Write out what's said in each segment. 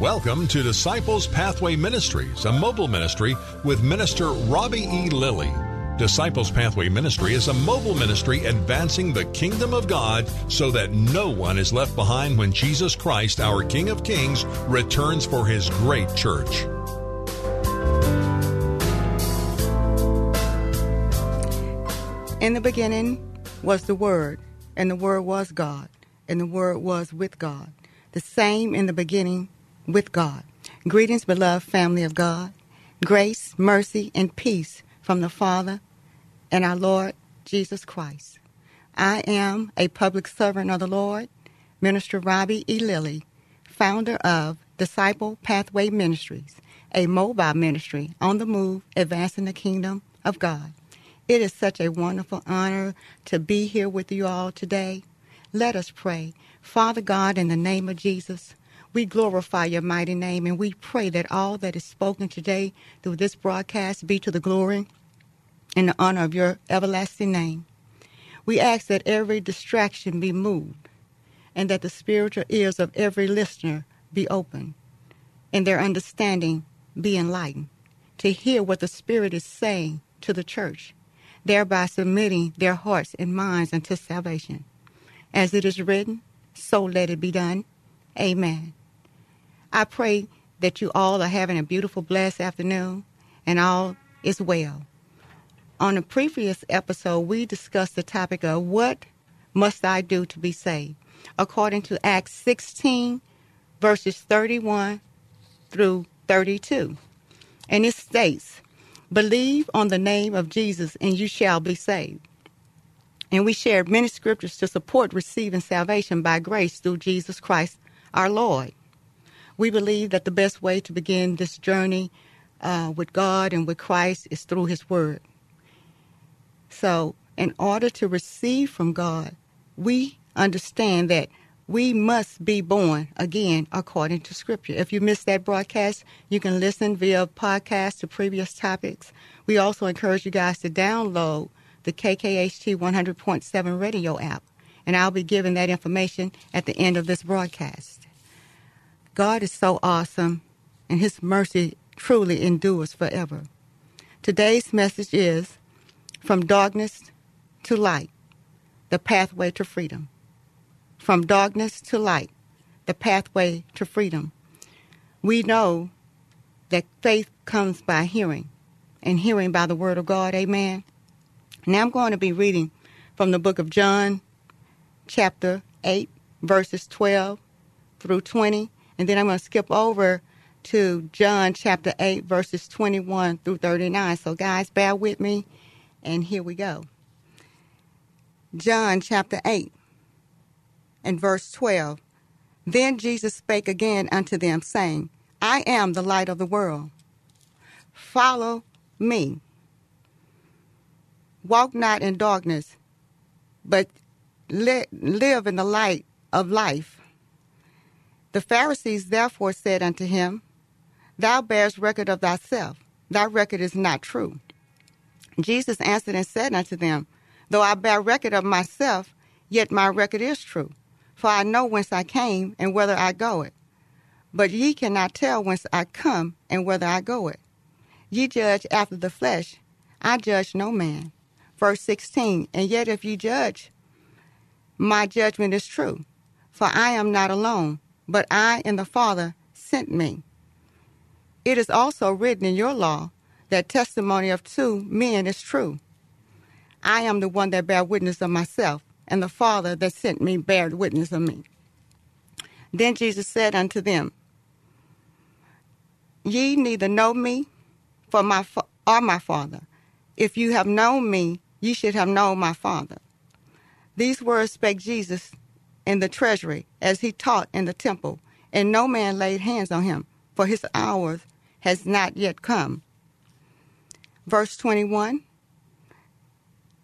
Welcome to Disciples Pathway Ministries, a mobile ministry with Minister Robbie E. Lilly. Disciples Pathway Ministry is a mobile ministry advancing the kingdom of God so that no one is left behind when Jesus Christ, our King of Kings, returns for his great church. In the beginning was the Word, and the Word was God, and the Word was with God. The same in the beginning with God. Greetings, beloved family of God. Grace, mercy, and peace from the Father and our Lord Jesus Christ. I am a public servant of the Lord, Minister Robbie E. Lilly, founder of Disciple Pathway Ministries, a mobile ministry on the move advancing the kingdom of God. It is such a wonderful honor to be here with you all today. Let us pray. Father God, in the name of Jesus, we glorify your mighty name and we pray that all that is spoken today through this broadcast be to the glory and the honor of your everlasting name. We ask that every distraction be moved and that the spiritual ears of every listener be open and their understanding be enlightened to hear what the Spirit is saying to the church, thereby submitting their hearts and minds unto salvation. As it is written, so let it be done. Amen. I pray that you all are having a beautiful, blessed afternoon and all is well. On a previous episode, we discussed the topic of what must I do to be saved, according to Acts 16, verses 31 through 32. And it states, Believe on the name of Jesus and you shall be saved. And we shared many scriptures to support receiving salvation by grace through Jesus Christ our Lord. We believe that the best way to begin this journey uh, with God and with Christ is through His Word. So, in order to receive from God, we understand that we must be born again according to Scripture. If you missed that broadcast, you can listen via podcast to previous topics. We also encourage you guys to download the KKHT 100.7 radio app, and I'll be giving that information at the end of this broadcast. God is so awesome, and His mercy truly endures forever. Today's message is From Darkness to Light, the Pathway to Freedom. From darkness to light, the pathway to freedom. We know that faith comes by hearing, and hearing by the Word of God. Amen. Now I'm going to be reading from the book of John, chapter 8, verses 12 through 20. And then I'm going to skip over to John chapter 8, verses 21 through 39. So, guys, bear with me. And here we go. John chapter 8 and verse 12. Then Jesus spake again unto them, saying, I am the light of the world. Follow me. Walk not in darkness, but li- live in the light of life. The Pharisees therefore said unto him, Thou bearest record of thyself, thy record is not true. Jesus answered and said unto them, Though I bear record of myself, yet my record is true. For I know whence I came and whither I go it. But ye cannot tell whence I come and whither I go it. Ye judge after the flesh, I judge no man. Verse 16, and yet if ye judge, my judgment is true. For I am not alone, but I and the Father sent me. It is also written in your law that testimony of two men is true. I am the one that bear witness of myself, and the Father that sent me bear witness of me. Then Jesus said unto them, Ye neither know me for my fa- or my Father. If you have known me, ye should have known my Father. These words spake Jesus in the treasury as he taught in the temple, and no man laid hands on him, for his hour has not yet come. Verse 21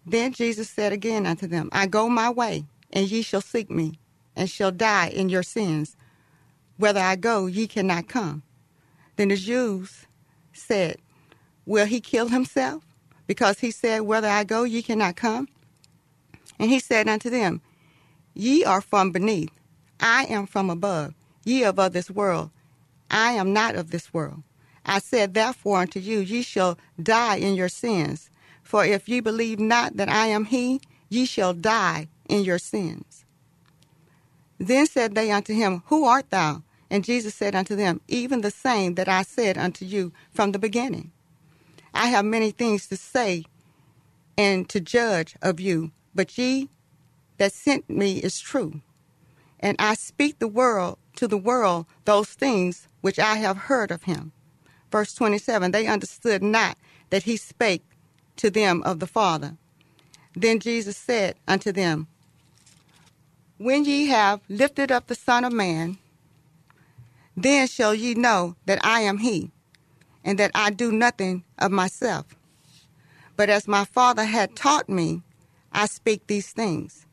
Then Jesus said again unto them, I go my way, and ye shall seek me, and shall die in your sins. Whether I go, ye cannot come. Then the Jews said, Will he kill himself? Because he said, Whether I go, ye cannot come. And he said unto them, Ye are from beneath, I am from above. Ye are of this world, I am not of this world. I said therefore unto you, ye shall die in your sins. For if ye believe not that I am he, ye shall die in your sins. Then said they unto him, Who art thou? And Jesus said unto them, Even the same that I said unto you from the beginning. I have many things to say and to judge of you, but ye that sent me is true. And I speak the world to the world those things which I have heard of him. Verse 27 They understood not that he spake to them of the Father. Then Jesus said unto them, When ye have lifted up the Son of Man, then shall ye know that I am he, and that I do nothing of myself. But as my Father had taught me, I speak these things.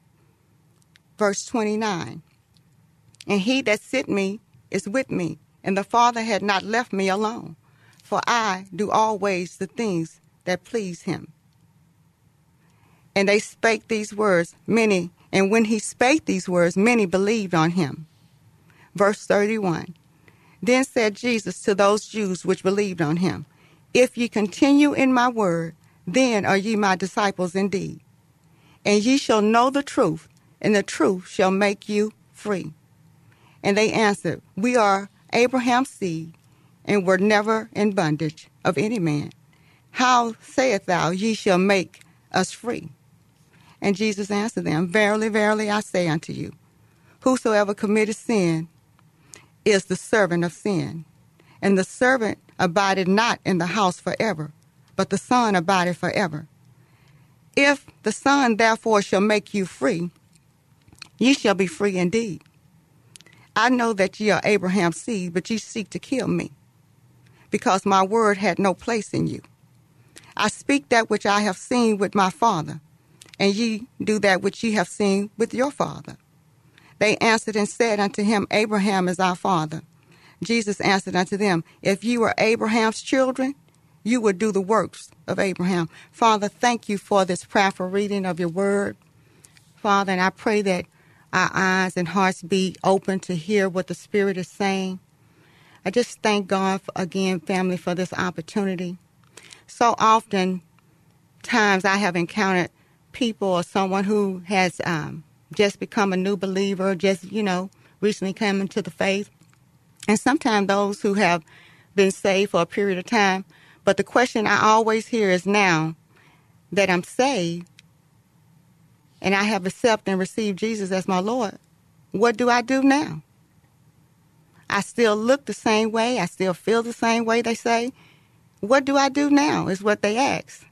Verse 29 And he that sent me is with me, and the Father had not left me alone, for I do always the things that please him. And they spake these words, many, and when he spake these words, many believed on him. Verse 31 Then said Jesus to those Jews which believed on him, If ye continue in my word, then are ye my disciples indeed. And ye shall know the truth, and the truth shall make you free. And they answered, We are Abraham's seed, and were never in bondage of any man. How sayest thou, Ye shall make us free? And Jesus answered them, Verily, verily, I say unto you, whosoever committeth sin is the servant of sin. And the servant abideth not in the house forever, but the Son abideth forever. If the Son therefore shall make you free, ye shall be free indeed. I know that ye are Abraham's seed, but ye seek to kill me, because my word had no place in you. I speak that which I have seen with my father, and ye do that which ye have seen with your father. They answered and said unto him, Abraham is our father. Jesus answered unto them, If ye were Abraham's children, you would do the works of Abraham. Father, thank you for this prayerful reading of your word. Father, and I pray that our eyes and hearts be open to hear what the Spirit is saying. I just thank God for, again, family, for this opportunity. So often times I have encountered people or someone who has um, just become a new believer, just, you know, recently come into the faith. And sometimes those who have been saved for a period of time. But the question I always hear is now that I'm saved, and I have accepted and received Jesus as my Lord, what do I do now? I still look the same way. I still feel the same way, they say. What do I do now is what they ask.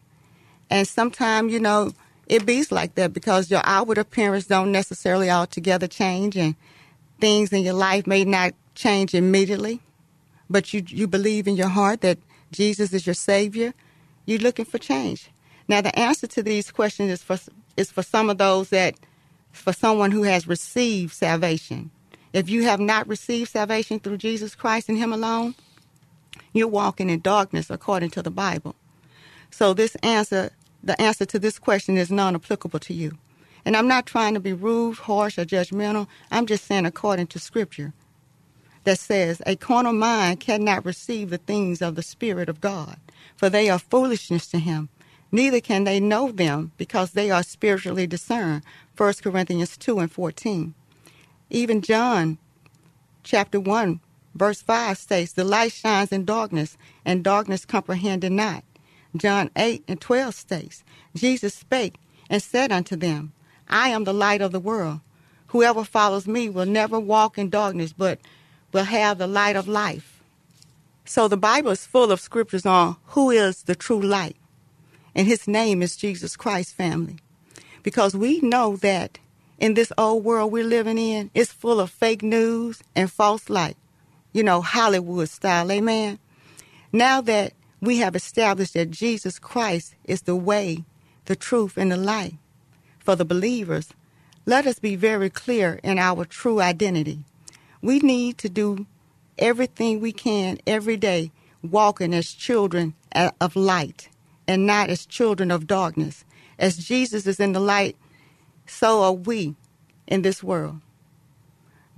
And sometimes, you know, it be's like that because your outward appearance don't necessarily altogether change and things in your life may not change immediately, but you, you believe in your heart that Jesus is your Savior. You're looking for change. Now, the answer to these questions is for is for some of those that, for someone who has received salvation. If you have not received salvation through Jesus Christ and Him alone, you're walking in darkness according to the Bible. So this answer, the answer to this question is non-applicable to you. And I'm not trying to be rude, harsh, or judgmental. I'm just saying according to Scripture that says, A carnal mind cannot receive the things of the Spirit of God, for they are foolishness to him neither can they know them because they are spiritually discerned. 1 Corinthians 2 and 14. Even John chapter 1, verse 5 states, The light shines in darkness, and darkness comprehended not. John 8 and 12 states, Jesus spake and said unto them, I am the light of the world. Whoever follows me will never walk in darkness, but will have the light of life. So the Bible is full of scriptures on who is the true light and his name is Jesus Christ family. Because we know that in this old world we're living in, it's full of fake news and false light. You know, Hollywood style, amen. Now that we have established that Jesus Christ is the way, the truth, and the light for the believers, let us be very clear in our true identity. We need to do everything we can every day, walking as children of light and not as children of darkness. As Jesus is in the light, so are we in this world.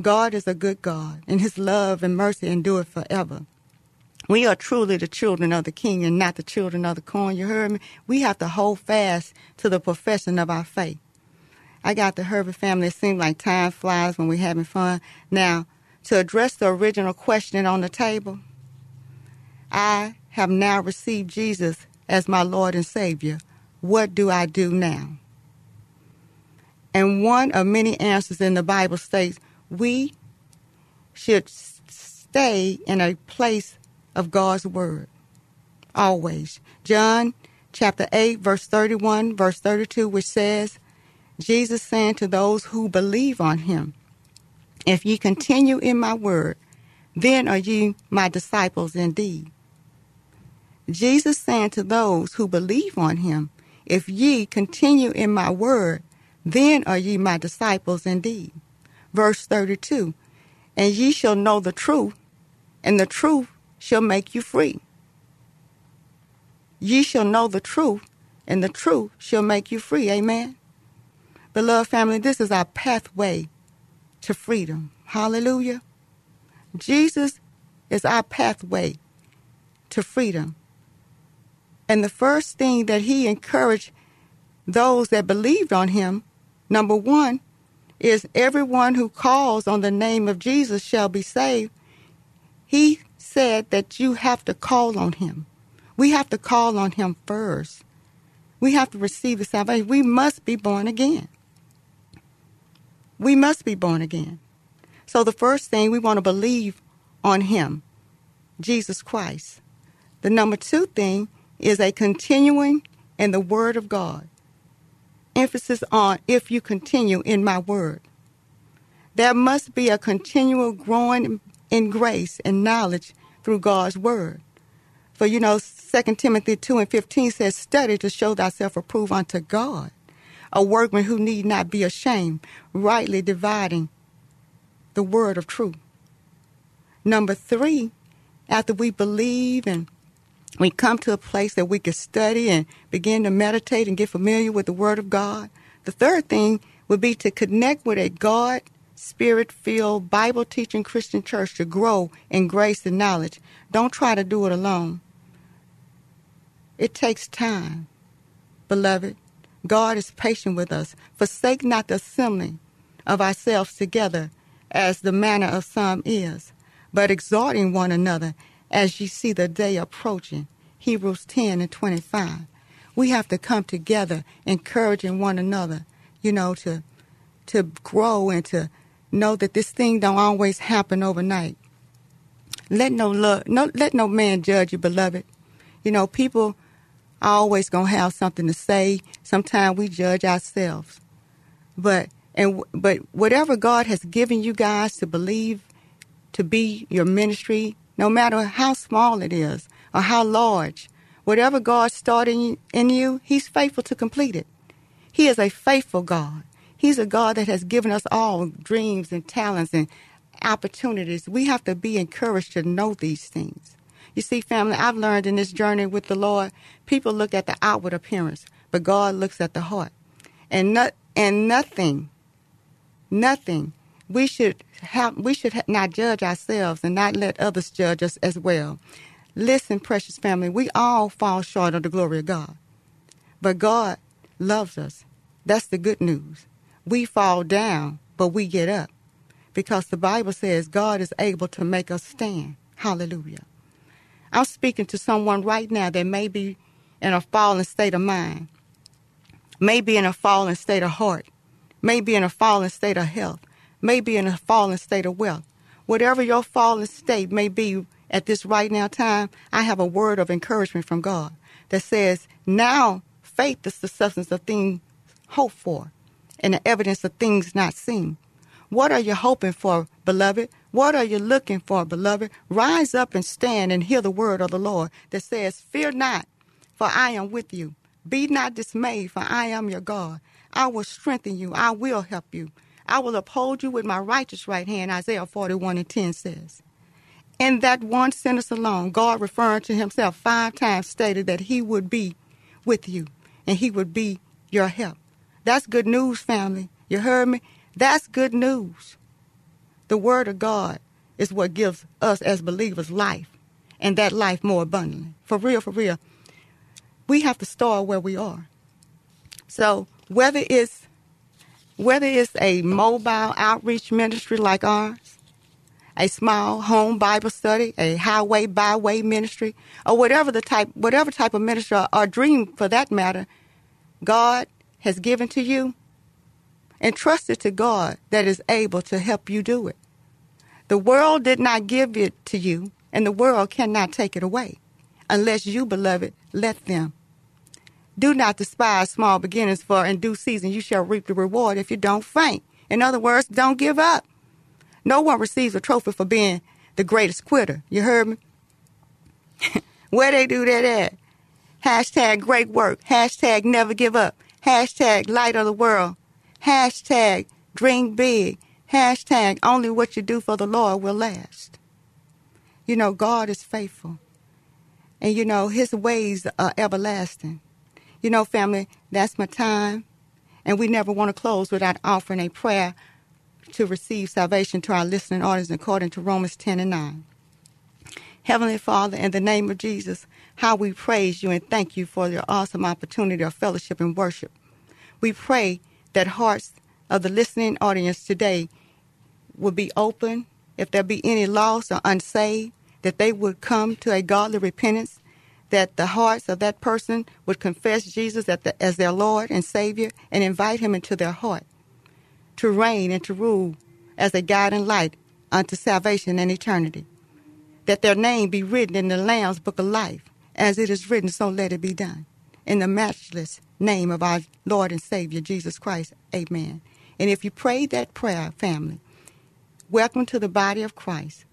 God is a good God, and his love and mercy endure forever. We are truly the children of the King and not the children of the corn. You heard me? We have to hold fast to the profession of our faith. I got the Herbert family. It seems like time flies when we're having fun. Now, to address the original question on the table, I have now received Jesus as my Lord and Savior. What do I do now? And one of many answers in the Bible states we should stay in a place of God's Word always. John chapter 8, verse 31, verse 32, which says, Jesus saying to those who believe on him, If ye continue in my word, then are ye my disciples indeed. Jesus saying to those who believe on him, If ye continue in my word, then are ye my disciples indeed. Verse 32 And ye shall know the truth, and the truth shall make you free. Ye shall know the truth, and the truth shall make you free. Amen. Beloved family, this is our pathway to freedom. Hallelujah. Jesus is our pathway to freedom. And the first thing that he encouraged those that believed on him, number one, is everyone who calls on the name of Jesus shall be saved. He said that you have to call on him. We have to call on him first. We have to receive the salvation. We must be born again. We must be born again. So the first thing we want to believe on him, Jesus Christ. The number two thing is a continuing in the word of God. Emphasis on if you continue in my word. There must be a continual growing in grace and knowledge through God's word. For you know, 2 Timothy 2 and 15 says, Study to show thyself approved unto God a workman who need not be ashamed, rightly dividing the word of truth. Number three, after we believe and we come to a place that we can study and begin to meditate and get familiar with the Word of God. The third thing would be to connect with a God spirit filled Bible teaching Christian church to grow in grace and knowledge. Don't try to do it alone. It takes time, beloved. God is patient with us. Forsake not the assembling of ourselves together, as the manner of some is, but exhorting one another as ye see the day approaching. Hebrews 10 and 25. We have to come together, encouraging one another, you know, to to grow and to know that this thing don't always happen overnight. Let no love, no, let no man judge you, beloved. You know, people are always gonna have something to say. Sometimes we judge ourselves, but and but whatever God has given you guys to believe to be your ministry, no matter how small it is or how large, whatever God started in you, He's faithful to complete it. He is a faithful God. He's a God that has given us all dreams and talents and opportunities. We have to be encouraged to know these things. You see, family, I've learned in this journey with the Lord, people look at the outward appearance, but God looks at the heart. And not and nothing, nothing. We should have we should not judge ourselves and not let others judge us as well. Listen, precious family, we all fall short of the glory of God. But God loves us. That's the good news. We fall down, but we get up. Because the Bible says God is able to make us stand. Hallelujah. I'm speaking to someone right now that may be in a fallen state of mind, may be in a fallen state of heart, may be in a fallen state of health, may be in a fallen state of wealth. Whatever your fallen state may be at this right now time, I have a word of encouragement from God that says, Now faith is the substance of things hoped for, and the evidence of things not seen. What are you hoping for, beloved? What are you looking for, beloved? Rise up and stand and hear the word of the Lord that says, Fear not, for I am with you. Be not dismayed, for I am your God. I will strengthen you. I will help you. I will uphold you with my righteous right hand, Isaiah 41 and 10 says. In that one sentence alone, God referring to himself five times stated that he would be with you and he would be your help. That's good news, family. You heard me? That's good news. The Word of God is what gives us as believers life, and that life more abundantly. For real, for real. We have to start where we are. So whether it's whether it's a mobile outreach ministry like ours, a small home Bible study, a highway byway ministry, or whatever the type whatever type of ministry or, or dream for that matter, God has given to you, Entrust it to God that is able to help you do it. The world did not give it to you, and the world cannot take it away unless you, beloved, let them. Do not despise small beginnings, for in due season you shall reap the reward if you don't faint. In other words, don't give up. No one receives a trophy for being the greatest quitter. You heard me? Where they do that at? Hashtag great work. Hashtag never give up. Hashtag light of the world. Hashtag dream big. Hashtag only what you do for the Lord will last. You know, God is faithful. And you know, his ways are everlasting. You know, family, that's my time. And we never want to close without offering a prayer to receive salvation to our listening audience according to Romans 10 and 9. Heavenly Father, in the name of Jesus, how we praise you and thank you for your awesome opportunity of fellowship and worship. We pray that hearts of the listening audience today will be open. If there be any lost or unsaved, that they would come to a godly repentance, that the hearts of that person would confess Jesus the, as their Lord and Savior and invite him into their heart to reign and to rule as a guiding light unto salvation and eternity. That their name be written in the Lamb's book of life, as it is written, so let it be done. In the matchless name of our Lord and Savior, Jesus Christ. Amen. And if you prayed that prayer, family, welcome to the body of Christ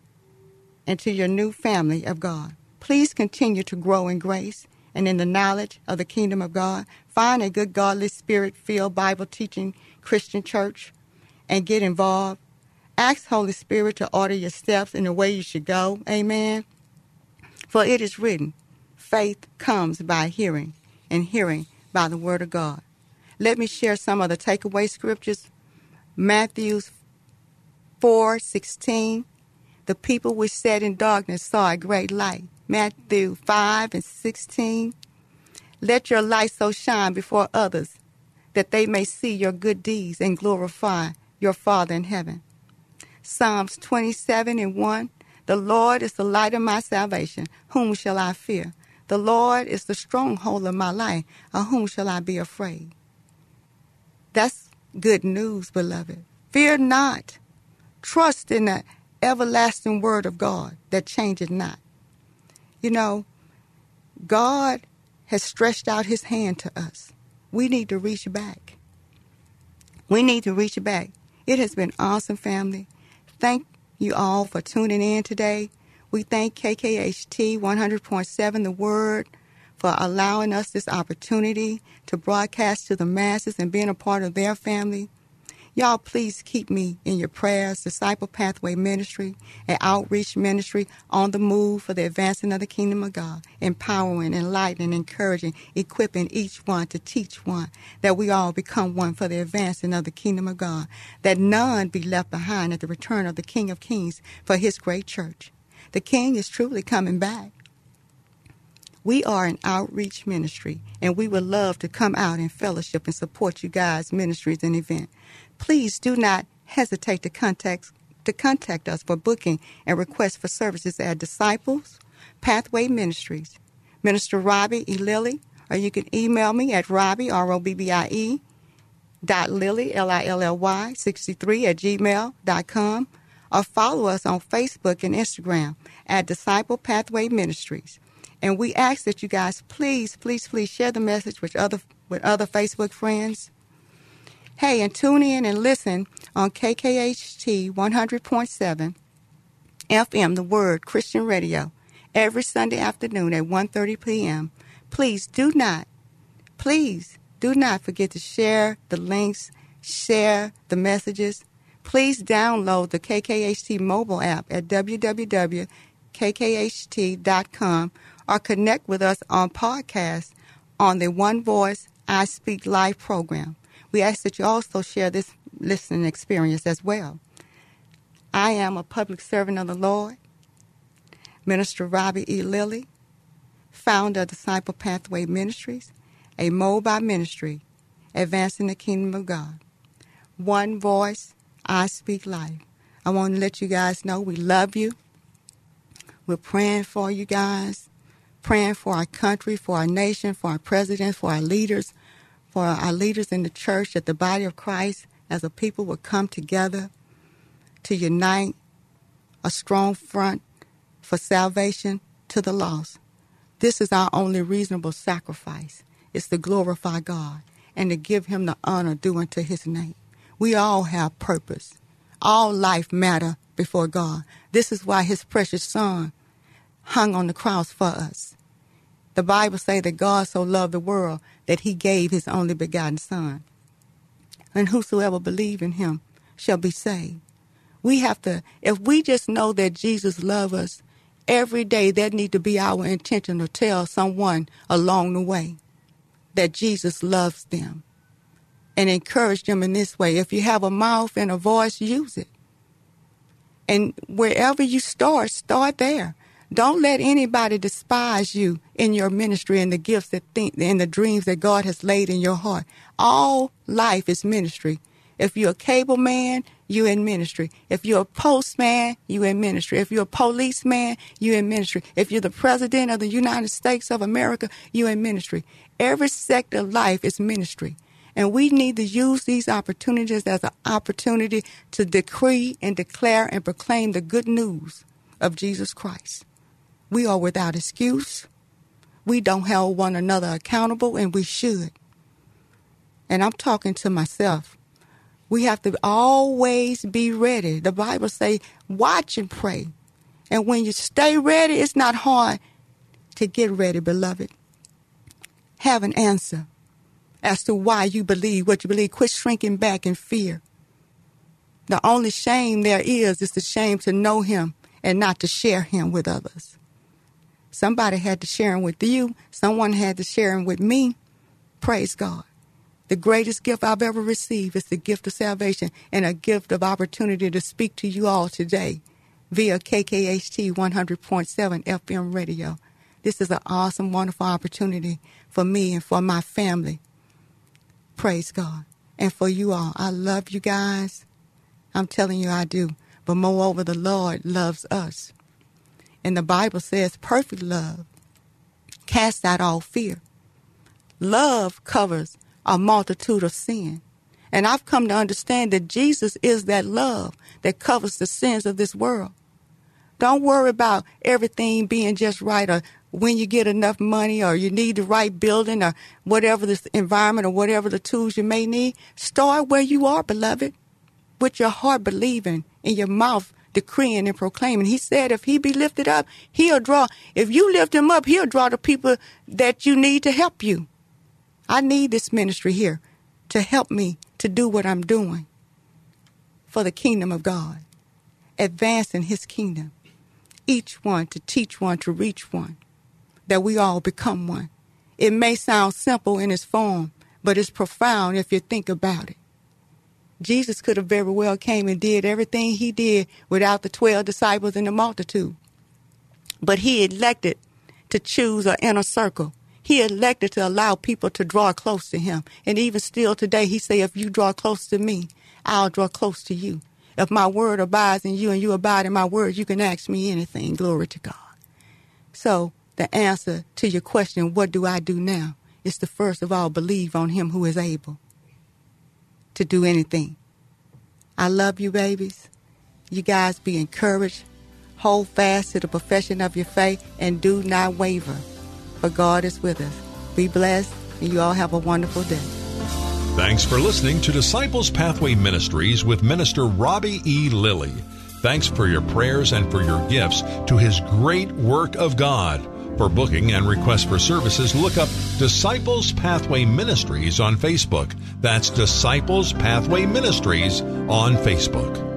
and to your new family of God. Please continue to grow in grace and in the knowledge of the kingdom of God. Find a good, godly, spirit filled, Bible teaching Christian church and get involved. Ask Holy Spirit to order your steps in the way you should go. Amen. For it is written, faith comes by hearing, and hearing by the word of God. Let me share some of the takeaway scriptures. Matthew 4:16 The people which sat in darkness saw a great light. Matthew 5 and 16 Let your light so shine before others that they may see your good deeds and glorify your Father in heaven. Psalms 27 and 1 The Lord is the light of my salvation. Whom shall I fear? The Lord is the stronghold of my life. Of whom shall I be afraid? That's good news, beloved. Fear not. Trust in the everlasting word of God that changes not. You know, God has stretched out his hand to us. We need to reach back. We need to reach back. It has been awesome, family. Thank you all for tuning in today. We thank KKHT 100.7 The Word for allowing us this opportunity to broadcast to the masses and being a part of their family. Y'all, please keep me in your prayers. Disciple Pathway Ministry, an outreach ministry on the move for the advancing of the kingdom of God, empowering, enlightening, encouraging, equipping each one to teach one, that we all become one for the advancing of the kingdom of God, that none be left behind at the return of the King of Kings for his great church. The King is truly coming back. We are an outreach ministry, and we would love to come out and fellowship and support you guys' ministries and event. Please do not hesitate to contact to contact us for booking and request for services at Disciples Pathway Ministries. Minister Robbie E. Lilly, or you can email me at Robbie, R O B B I E, dot Lilly, L I L L Y, 63 at gmail dot com or follow us on Facebook and Instagram at Disciple Pathway Ministries. And we ask that you guys please, please, please share the message with other with other Facebook friends. Hey, and tune in and listen on KKHT 100.7 FM, The Word Christian Radio, every Sunday afternoon at 1.30 p.m. Please do not, please do not forget to share the links, share the messages. Please download the KKHT mobile app at www.kkht.com or connect with us on podcast on the One Voice I Speak Life program. We ask that you also share this listening experience as well. I am a public servant of the Lord, Minister Robbie E. Lilly, founder of Disciple Pathway Ministries, a mobile ministry advancing the kingdom of God. One voice, I speak life. I want to let you guys know we love you. We're praying for you guys, praying for our country, for our nation, for our president, for our leaders, for our leaders in the church, that the body of Christ as a people would come together to unite a strong front for salvation to the lost. This is our only reasonable sacrifice. It's to glorify God and to give him the honor due unto his name. We all have purpose. All life matter before God. This is why his precious son hung on the cross for us. The Bible say that God so loved the world that he gave his only begotten son. And whosoever believe in him shall be saved. We have to, if we just know that Jesus loves us, every day that need to be our intention to tell someone along the way that Jesus loves them and encourage them in this way. If you have a mouth and a voice, use it. And wherever you start, start there. Don't let anybody despise you in your ministry and the gifts that think and the dreams that God has laid in your heart. All life is ministry. If you're a cable man, you in ministry. If you're a postman, you in ministry. If you're a policeman, you in ministry. If you're the president of the United States of America, you in ministry. Every sector of life is ministry. And we need to use these opportunities as an opportunity to decree and declare and proclaim the good news of Jesus Christ. We are without excuse. We don't hold one another accountable, and we should. And I'm talking to myself. We have to always be ready. The Bible say, watch and pray. And when you stay ready, it's not hard to get ready, beloved. Have an answer as to why you believe what you believe. Quit shrinking back in fear. The only shame there is is the shame to know him and not to share him with others. Somebody had to share them with you. Someone had to share them with me. Praise God. The greatest gift I've ever received is the gift of salvation and a gift of opportunity to speak to you all today via KKHT 100.7 FM radio. This is an awesome, wonderful opportunity for me and for my family. Praise God. And for you all. I love you guys. I'm telling you, I do. But moreover, the Lord loves us. And the Bible says perfect love casts out all fear. Love covers a multitude of sin. And I've come to understand that Jesus is that love that covers the sins of this world. Don't worry about everything being just right or when you get enough money or you need the right building or whatever the environment or whatever the tools you may need. Start where you are, beloved, with your heart believing and your mouth decreeing and proclaiming. He said if he be lifted up, he'll draw. If you lift him up, he'll draw the people that you need to help you. I need this ministry here to help me to do what I'm doing for the kingdom of God, advancing his kingdom. Each one to teach one to reach one, that we all become one. It may sound simple in its form, but it's profound if you think about it. Jesus could have very well came and did everything he did without the 12 disciples and the multitude. But he elected to choose an inner circle. He elected to allow people to draw close to him. And even still today, he say, if you draw close to me, I'll draw close to you. If my word abides in you and you abide in my word, you can ask me anything. Glory to God. So the answer to your question, what do I do now? Is to first of all believe on him who is able to do anything. I love you, babies. You guys be encouraged. Hold fast to the profession of your faith and do not waver, for God is with us. Be blessed, and you all have a wonderful day. Thanks for listening to Disciples Pathway Ministries with Minister Robbie E. Lilly. Thanks for your prayers and for your gifts to his great work of God. For booking and requests for services, look up Disciples Pathway Ministries on Facebook. That's Disciples Pathway Ministries on Facebook.